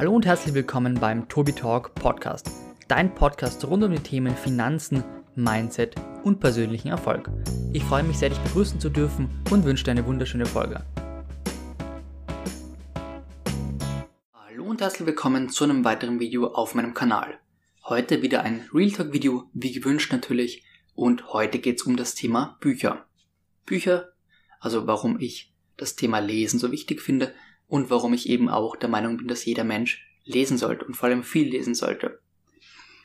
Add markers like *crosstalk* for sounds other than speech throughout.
Hallo und herzlich willkommen beim Tobi Talk Podcast, dein Podcast rund um die Themen Finanzen, Mindset und persönlichen Erfolg. Ich freue mich sehr, dich begrüßen zu dürfen und wünsche dir eine wunderschöne Folge. Hallo und herzlich willkommen zu einem weiteren Video auf meinem Kanal. Heute wieder ein Real Talk Video, wie gewünscht natürlich, und heute geht es um das Thema Bücher. Bücher, also warum ich das Thema Lesen so wichtig finde und warum ich eben auch der Meinung bin, dass jeder Mensch lesen sollte und vor allem viel lesen sollte.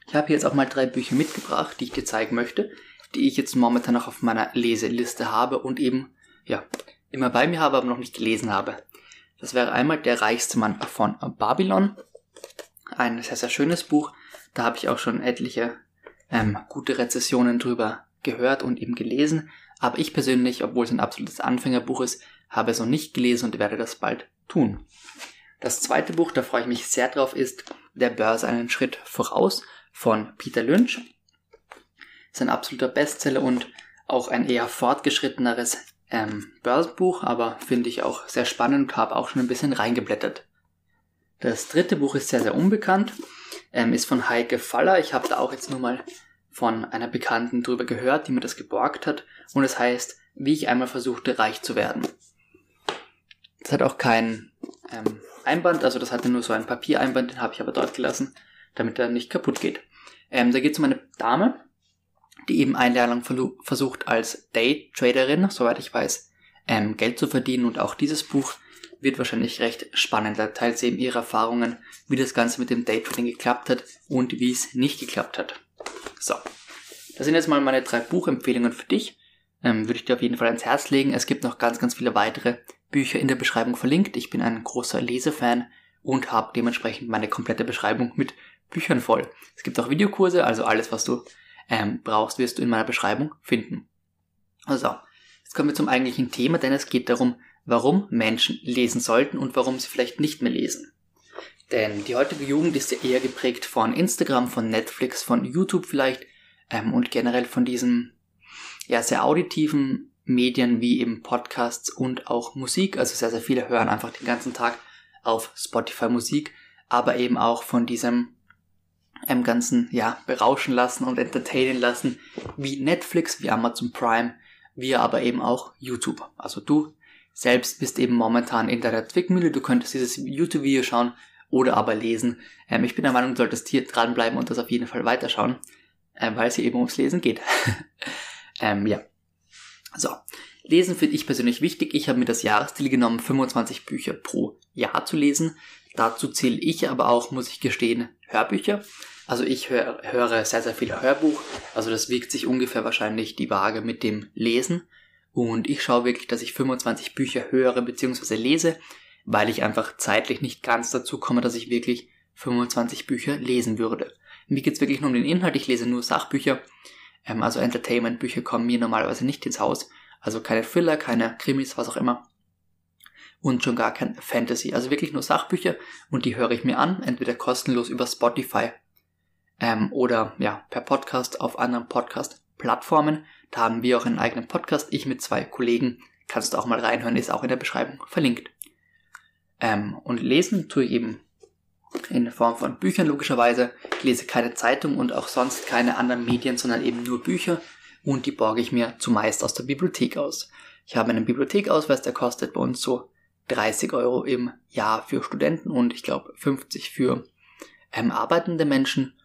Ich habe jetzt auch mal drei Bücher mitgebracht, die ich dir zeigen möchte, die ich jetzt momentan noch auf meiner Leseliste habe und eben, ja, immer bei mir habe, aber noch nicht gelesen habe. Das wäre einmal Der reichste Mann von Babylon. Ein sehr, sehr schönes Buch. Da habe ich auch schon etliche ähm, gute Rezessionen drüber gehört und eben gelesen. Aber ich persönlich, obwohl es ein absolutes Anfängerbuch ist, habe es noch nicht gelesen und werde das bald tun. Das zweite Buch, da freue ich mich sehr drauf, ist Der Börse einen Schritt voraus von Peter Lynch. Ist ein absoluter Bestseller und auch ein eher fortgeschritteneres ähm, Börsenbuch, aber finde ich auch sehr spannend und habe auch schon ein bisschen reingeblättert. Das dritte Buch ist sehr, sehr unbekannt, ähm, ist von Heike Faller. Ich habe da auch jetzt nur mal von einer Bekannten drüber gehört, die mir das geborgt hat. Und es heißt, wie ich einmal versuchte, reich zu werden. Das hat auch kein ähm, Einband, also das hatte nur so ein Papiereinband, den habe ich aber dort gelassen, damit er nicht kaputt geht. Ähm, da geht es um eine Dame, die eben ein Jahr lang versucht als Daytraderin, soweit ich weiß, ähm, Geld zu verdienen und auch dieses Buch wird wahrscheinlich recht spannend. Da teilt sie eben ihre Erfahrungen, wie das Ganze mit dem Daytrading geklappt hat und wie es nicht geklappt hat. So, das sind jetzt mal meine drei Buchempfehlungen für dich. Ähm, würde ich dir auf jeden Fall ans Herz legen. Es gibt noch ganz, ganz viele weitere Bücher in der Beschreibung verlinkt. Ich bin ein großer Lesefan und habe dementsprechend meine komplette Beschreibung mit Büchern voll. Es gibt auch Videokurse, also alles, was du ähm, brauchst, wirst du in meiner Beschreibung finden. Also, jetzt kommen wir zum eigentlichen Thema, denn es geht darum, warum Menschen lesen sollten und warum sie vielleicht nicht mehr lesen. Denn die heutige Jugend ist ja eher geprägt von Instagram, von Netflix, von YouTube vielleicht ähm, und generell von diesem ja sehr auditiven Medien wie eben Podcasts und auch Musik. Also sehr, sehr viele hören einfach den ganzen Tag auf Spotify Musik, aber eben auch von diesem ähm, ganzen, ja, berauschen lassen und entertainen lassen, wie Netflix, wie Amazon Prime, wie aber eben auch YouTube. Also du selbst bist eben momentan in deiner Zwickmühle, du könntest dieses YouTube-Video schauen oder aber lesen. Ähm, ich bin der Meinung, du solltest hier dranbleiben und das auf jeden Fall weiterschauen, äh, weil es hier eben ums Lesen geht. *laughs* ähm, ja. So, Lesen finde ich persönlich wichtig. Ich habe mir das Jahresziel genommen, 25 Bücher pro Jahr zu lesen. Dazu zähle ich aber auch, muss ich gestehen, Hörbücher. Also ich hör, höre sehr, sehr viel Hörbuch. Also das wiegt sich ungefähr wahrscheinlich die Waage mit dem Lesen. Und ich schaue wirklich, dass ich 25 Bücher höre bzw. lese, weil ich einfach zeitlich nicht ganz dazu komme, dass ich wirklich 25 Bücher lesen würde. Mir geht es wirklich nur um den Inhalt. Ich lese nur Sachbücher. Ähm, also Entertainment-Bücher kommen mir normalerweise nicht ins Haus. Also keine Thriller, keine Krimis, was auch immer. Und schon gar kein Fantasy. Also wirklich nur Sachbücher und die höre ich mir an, entweder kostenlos über Spotify ähm, oder ja per Podcast auf anderen Podcast-Plattformen. Da haben wir auch einen eigenen Podcast. Ich mit zwei Kollegen. Kannst du auch mal reinhören, ist auch in der Beschreibung verlinkt. Ähm, und lesen tue ich eben in Form von Büchern logischerweise. Ich lese keine Zeitung und auch sonst keine anderen Medien, sondern eben nur Bücher und die borge ich mir zumeist aus der Bibliothek aus. Ich habe einen Bibliothekausweis, der kostet bei uns so 30 Euro im Jahr für Studenten und ich glaube 50 für ähm, arbeitende Menschen.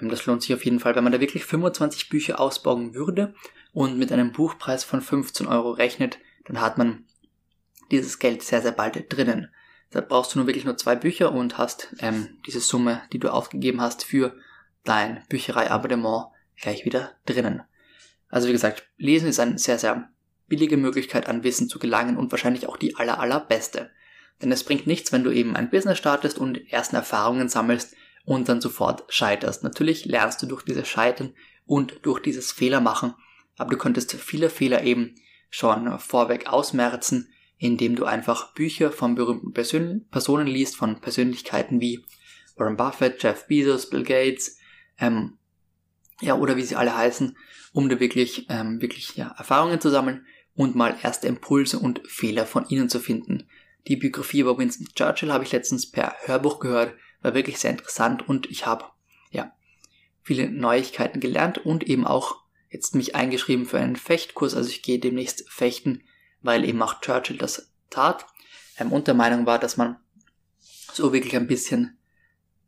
Ähm, das lohnt sich auf jeden Fall, wenn man da wirklich 25 Bücher ausborgen würde und mit einem Buchpreis von 15 Euro rechnet, dann hat man dieses Geld sehr, sehr bald drinnen. Da brauchst du nur wirklich nur zwei Bücher und hast ähm, diese Summe, die du ausgegeben hast für dein Büchereiabonnement gleich wieder drinnen. Also wie gesagt, Lesen ist eine sehr, sehr billige Möglichkeit an Wissen zu gelangen und wahrscheinlich auch die aller, allerbeste. Denn es bringt nichts, wenn du eben ein Business startest und ersten Erfahrungen sammelst und dann sofort scheiterst. Natürlich lernst du durch dieses Scheitern und durch dieses Fehler machen, aber du könntest viele Fehler eben schon vorweg ausmerzen, indem du einfach Bücher von berühmten Persön Personen liest, von Persönlichkeiten wie Warren Buffett, Jeff Bezos, Bill Gates, ähm, ja, oder wie sie alle heißen, um da wirklich, ähm, wirklich ja, Erfahrungen zu sammeln und mal erste Impulse und Fehler von ihnen zu finden. Die Biografie über Winston Churchill habe ich letztens per Hörbuch gehört war wirklich sehr interessant und ich habe ja viele Neuigkeiten gelernt und eben auch jetzt mich eingeschrieben für einen Fechtkurs. Also ich gehe demnächst fechten, weil eben auch Churchill das tat ähm, und der Meinung war, dass man so wirklich ein bisschen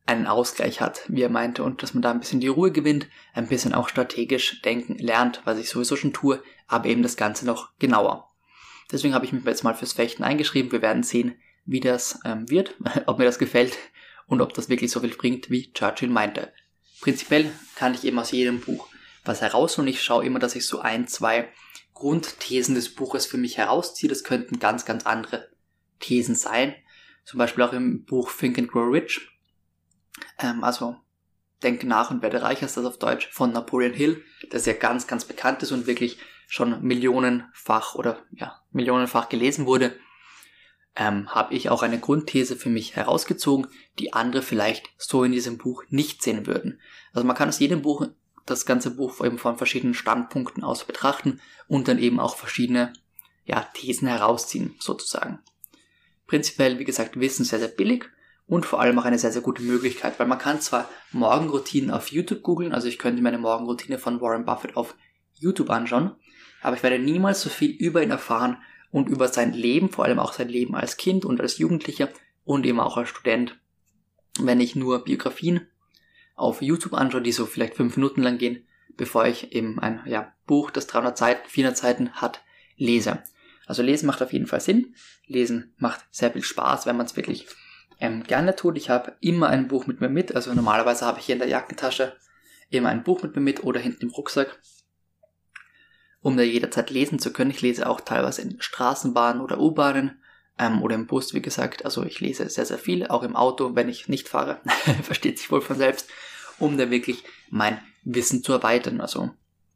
einen Ausgleich hat, wie er meinte, und dass man da ein bisschen die Ruhe gewinnt, ein bisschen auch strategisch denken lernt, was ich sowieso schon tue, aber eben das Ganze noch genauer. Deswegen habe ich mich jetzt mal fürs Fechten eingeschrieben. Wir werden sehen, wie das ähm, wird, *laughs* ob mir das gefällt und ob das wirklich so viel bringt, wie Churchill meinte. Prinzipiell kann ich eben aus jedem Buch was herausholen. Ich schaue immer, dass ich so ein, zwei Grundthesen des Buches für mich herausziehe. Das könnten ganz, ganz andere Thesen sein. Zum Beispiel auch im Buch Think and Grow Rich. Ähm, also Denke nach und werde reich heißt das auf Deutsch von Napoleon Hill, das ja ganz, ganz bekannt ist und wirklich schon millionenfach oder ja, millionenfach gelesen wurde, ähm, habe ich auch eine Grundthese für mich herausgezogen, die andere vielleicht so in diesem Buch nicht sehen würden. Also man kann aus jedem Buch das ganze Buch eben von verschiedenen Standpunkten aus betrachten und dann eben auch verschiedene ja, Thesen herausziehen, sozusagen. Prinzipiell, wie gesagt, Wissen sehr, sehr billig und vor allem auch eine sehr, sehr gute Möglichkeit, weil man kann zwar Morgenroutinen auf YouTube googeln, also ich könnte meine Morgenroutine von Warren Buffett auf YouTube anschauen, aber ich werde niemals so viel über ihn erfahren und über sein Leben, vor allem auch sein Leben als Kind und als Jugendlicher und eben auch als Student, wenn ich nur Biografien auf YouTube anschaue, die so vielleicht fünf Minuten lang gehen, bevor ich eben ein ja, Buch, das 300 Seiten, 400 Seiten hat, lese. Also lesen macht auf jeden Fall Sinn. Lesen macht sehr viel Spaß, wenn man es wirklich ähm, gerne tut. Ich habe immer ein Buch mit mir mit. Also normalerweise habe ich hier in der Jackentasche immer ein Buch mit mir mit oder hinten im Rucksack, um da jederzeit lesen zu können. Ich lese auch teilweise in Straßenbahnen oder U-Bahnen ähm, oder im Bus, wie gesagt. Also ich lese sehr, sehr viel, auch im Auto, wenn ich nicht fahre. *laughs* Versteht sich wohl von selbst um da wirklich mein Wissen zu erweitern. Also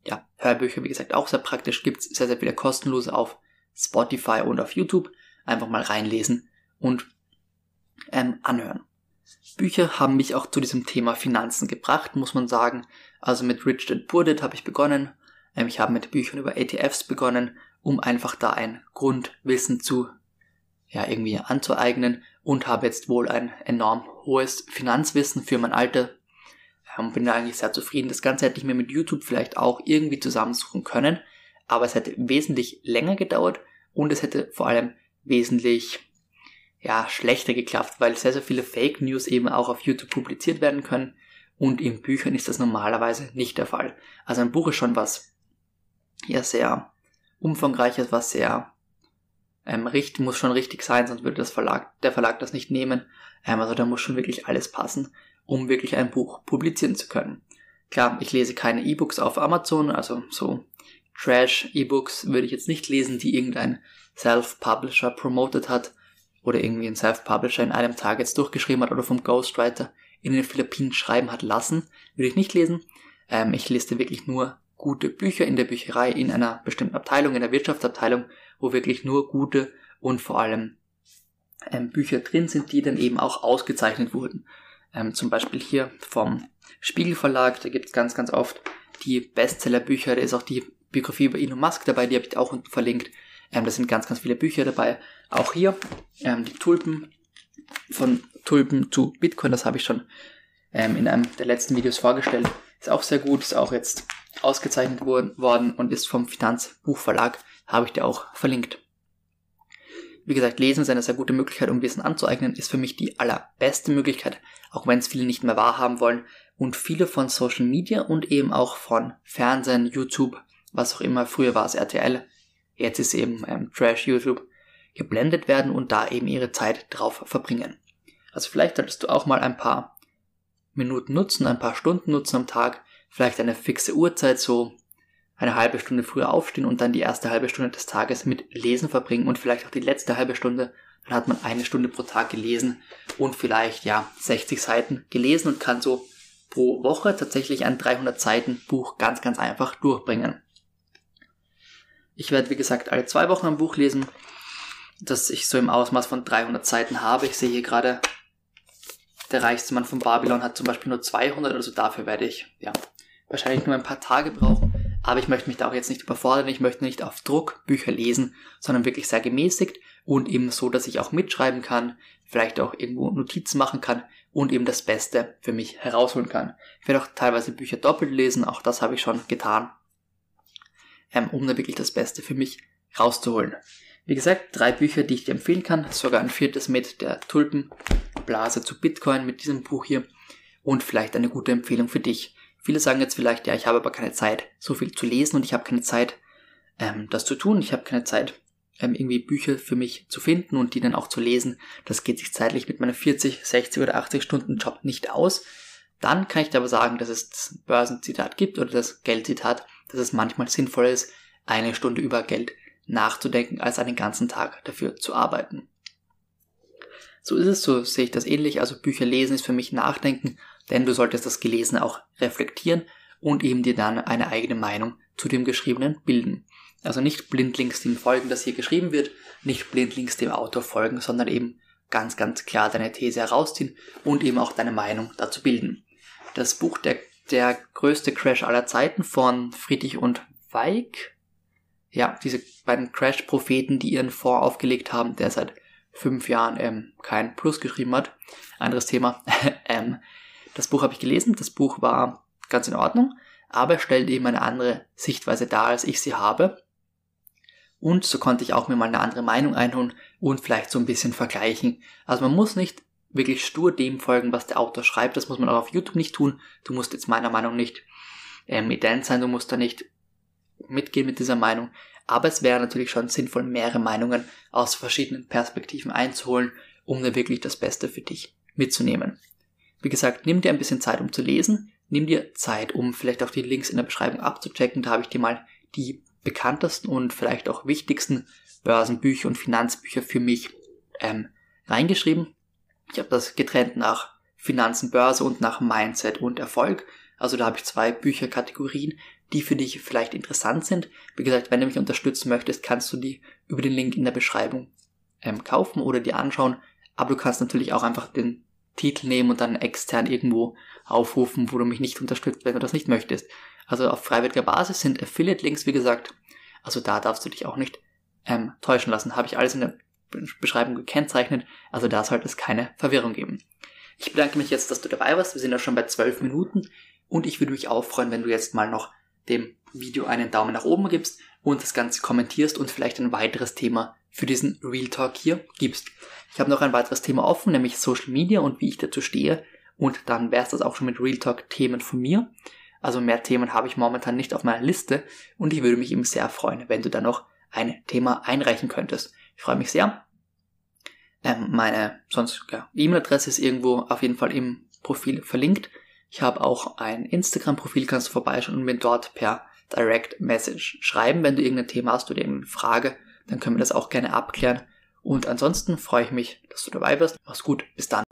ja, Hörbücher, wie gesagt, auch sehr praktisch. Gibt es sehr, sehr viele kostenlose auf Spotify und auf YouTube. Einfach mal reinlesen und ähm, anhören. Bücher haben mich auch zu diesem Thema Finanzen gebracht, muss man sagen. Also mit Rich Dad Poor Dad habe ich begonnen. Ähm, ich habe mit Büchern über ETFs begonnen, um einfach da ein Grundwissen zu ja, irgendwie anzueignen und habe jetzt wohl ein enorm hohes Finanzwissen für mein Alter und bin da eigentlich sehr zufrieden. Das Ganze hätte ich mir mit YouTube vielleicht auch irgendwie zusammensuchen können, aber es hätte wesentlich länger gedauert und es hätte vor allem wesentlich ja, schlechter geklappt, weil sehr, sehr viele Fake News eben auch auf YouTube publiziert werden können und in Büchern ist das normalerweise nicht der Fall. Also ein Buch ist schon was ja sehr umfangreiches, was sehr ähm, richtig, muss schon richtig sein, sonst würde das Verlag, der Verlag das nicht nehmen. Ähm, also da muss schon wirklich alles passen um wirklich ein Buch publizieren zu können. Klar, ich lese keine E-Books auf Amazon, also so Trash-E-Books würde ich jetzt nicht lesen, die irgendein Self-Publisher promoted hat oder irgendwie ein Self-Publisher in einem Tag jetzt durchgeschrieben hat oder vom Ghostwriter in den Philippinen schreiben hat lassen, würde ich nicht lesen. Ähm, ich lese wirklich nur gute Bücher in der Bücherei in einer bestimmten Abteilung, in der Wirtschaftsabteilung, wo wirklich nur gute und vor allem ähm, Bücher drin sind, die dann eben auch ausgezeichnet wurden. Ähm, zum Beispiel hier vom Spiegelverlag, da gibt es ganz, ganz oft die Bestsellerbücher, da ist auch die Biografie über Elon Musk dabei, die habe ich auch unten verlinkt. Ähm, da sind ganz, ganz viele Bücher dabei. Auch hier ähm, die Tulpen, von Tulpen zu Bitcoin, das habe ich schon ähm, in einem der letzten Videos vorgestellt. Ist auch sehr gut, ist auch jetzt ausgezeichnet worden und ist vom Finanzbuchverlag, habe ich dir auch verlinkt. Wie gesagt, Lesen ist eine sehr gute Möglichkeit, um Wissen anzueignen, ist für mich die allerbeste Möglichkeit, auch wenn es viele nicht mehr wahrhaben wollen und viele von Social Media und eben auch von Fernsehen, YouTube, was auch immer, früher war es RTL, jetzt ist eben ähm, Trash YouTube, geblendet werden und da eben ihre Zeit drauf verbringen. Also vielleicht solltest du auch mal ein paar Minuten nutzen, ein paar Stunden nutzen am Tag, vielleicht eine fixe Uhrzeit, so eine halbe Stunde früher aufstehen und dann die erste halbe Stunde des Tages mit Lesen verbringen und vielleicht auch die letzte halbe Stunde, dann hat man eine Stunde pro Tag gelesen und vielleicht ja 60 Seiten gelesen und kann so pro Woche tatsächlich ein 300 Seiten Buch ganz ganz einfach durchbringen. Ich werde wie gesagt alle zwei Wochen ein Buch lesen, das ich so im Ausmaß von 300 Seiten habe. Ich sehe hier gerade, der reichste Mann von Babylon hat zum Beispiel nur 200, also dafür werde ich ja wahrscheinlich nur ein paar Tage brauchen Aber ich möchte mich da auch jetzt nicht überfordern. Ich möchte nicht auf Druck Bücher lesen, sondern wirklich sehr gemäßigt und eben so, dass ich auch mitschreiben kann, vielleicht auch irgendwo Notizen machen kann und eben das Beste für mich herausholen kann. Ich werde auch teilweise Bücher doppelt lesen, auch das habe ich schon getan, ähm, um da wirklich das Beste für mich rauszuholen. Wie gesagt, drei Bücher, die ich dir empfehlen kann, sogar ein viertes mit der Tulpenblase zu Bitcoin mit diesem Buch hier und vielleicht eine gute Empfehlung für dich. Viele sagen jetzt vielleicht, ja, ich habe aber keine Zeit, so viel zu lesen und ich habe keine Zeit, ähm, das zu tun. Ich habe keine Zeit, ähm, irgendwie Bücher für mich zu finden und die dann auch zu lesen. Das geht sich zeitlich mit meinem 40, 60 oder 80 Stunden Job nicht aus. Dann kann ich dir aber sagen, dass es das Börsenzitat gibt oder das Geldzitat, dass es manchmal sinnvoll ist, eine Stunde über Geld nachzudenken, als einen ganzen Tag dafür zu arbeiten. So ist es, so sehe ich das ähnlich. Also Bücher lesen ist für mich Nachdenken, denn du solltest das Gelesene auch reflektieren und eben dir dann eine eigene Meinung zu dem Geschriebenen bilden. Also nicht blindlings dem folgen, das hier geschrieben wird, nicht blindlings dem Autor folgen, sondern eben ganz, ganz klar deine These herausziehen und eben auch deine Meinung dazu bilden. Das Buch der, der größte Crash aller Zeiten von Friedrich und Weig, ja, diese beiden Crash-Propheten, die ihren Fonds aufgelegt haben, der seit fünf Jahren ähm, kein Plus geschrieben hat. Anderes Thema. *laughs* ähm, das Buch habe ich gelesen, das Buch war ganz in Ordnung, aber stellt eben eine andere Sichtweise dar, als ich sie habe. Und so konnte ich auch mir mal eine andere Meinung einholen und vielleicht so ein bisschen vergleichen. Also man muss nicht wirklich stur dem folgen, was der Autor schreibt. Das muss man auch auf YouTube nicht tun. Du musst jetzt meiner Meinung nicht ähm, ident sein, du musst da nicht mitgehen mit dieser Meinung. Aber es wäre natürlich schon sinnvoll, mehrere Meinungen aus verschiedenen Perspektiven einzuholen, um da wirklich das Beste für dich mitzunehmen. Wie gesagt, nimm dir ein bisschen Zeit, um zu lesen. Nimm dir Zeit, um vielleicht auch die Links in der Beschreibung abzuchecken. Da habe ich dir mal die bekanntesten und vielleicht auch wichtigsten Börsenbücher und Finanzbücher für mich ähm, reingeschrieben. Ich habe das getrennt nach Finanzen, Börse und nach Mindset und Erfolg. Also da habe ich zwei Bücherkategorien, die für dich vielleicht interessant sind. Wie gesagt, wenn du mich unterstützen möchtest, kannst du die über den Link in der Beschreibung ähm, kaufen oder die anschauen. Aber du kannst natürlich auch einfach den Titel nehmen und dann extern irgendwo aufrufen, wo du mich nicht unterstützt, wenn du das nicht möchtest. Also auf freiwilliger Basis sind Affiliate-Links, wie gesagt. Also da darfst du dich auch nicht ähm, täuschen lassen. Habe ich alles in der Beschreibung gekennzeichnet. Also da sollte es keine Verwirrung geben. Ich bedanke mich jetzt, dass du dabei warst. Wir sind ja schon bei zwölf Minuten. Und ich würde mich auch freuen, wenn du jetzt mal noch dem Video einen Daumen nach oben gibst und das Ganze kommentierst und vielleicht ein weiteres Thema für diesen Real Talk hier gibst. Ich habe noch ein weiteres Thema offen, nämlich Social Media und wie ich dazu stehe. Und dann wäre es das auch schon mit Real Talk Themen von mir. Also mehr Themen habe ich momentan nicht auf meiner Liste und ich würde mich eben sehr freuen, wenn du da noch ein Thema einreichen könntest. Ich freue mich sehr. Ähm, meine sonst ja, E-Mail-Adresse ist irgendwo auf jeden Fall im Profil verlinkt. Ich habe auch ein Instagram-Profil, kannst du vorbeischauen und mir dort per Direct Message schreiben, wenn du irgendein Thema hast oder irgendeine Frage, dann können wir das auch gerne abklären. Und ansonsten freue ich mich, dass du dabei bist. Mach's gut, bis dann.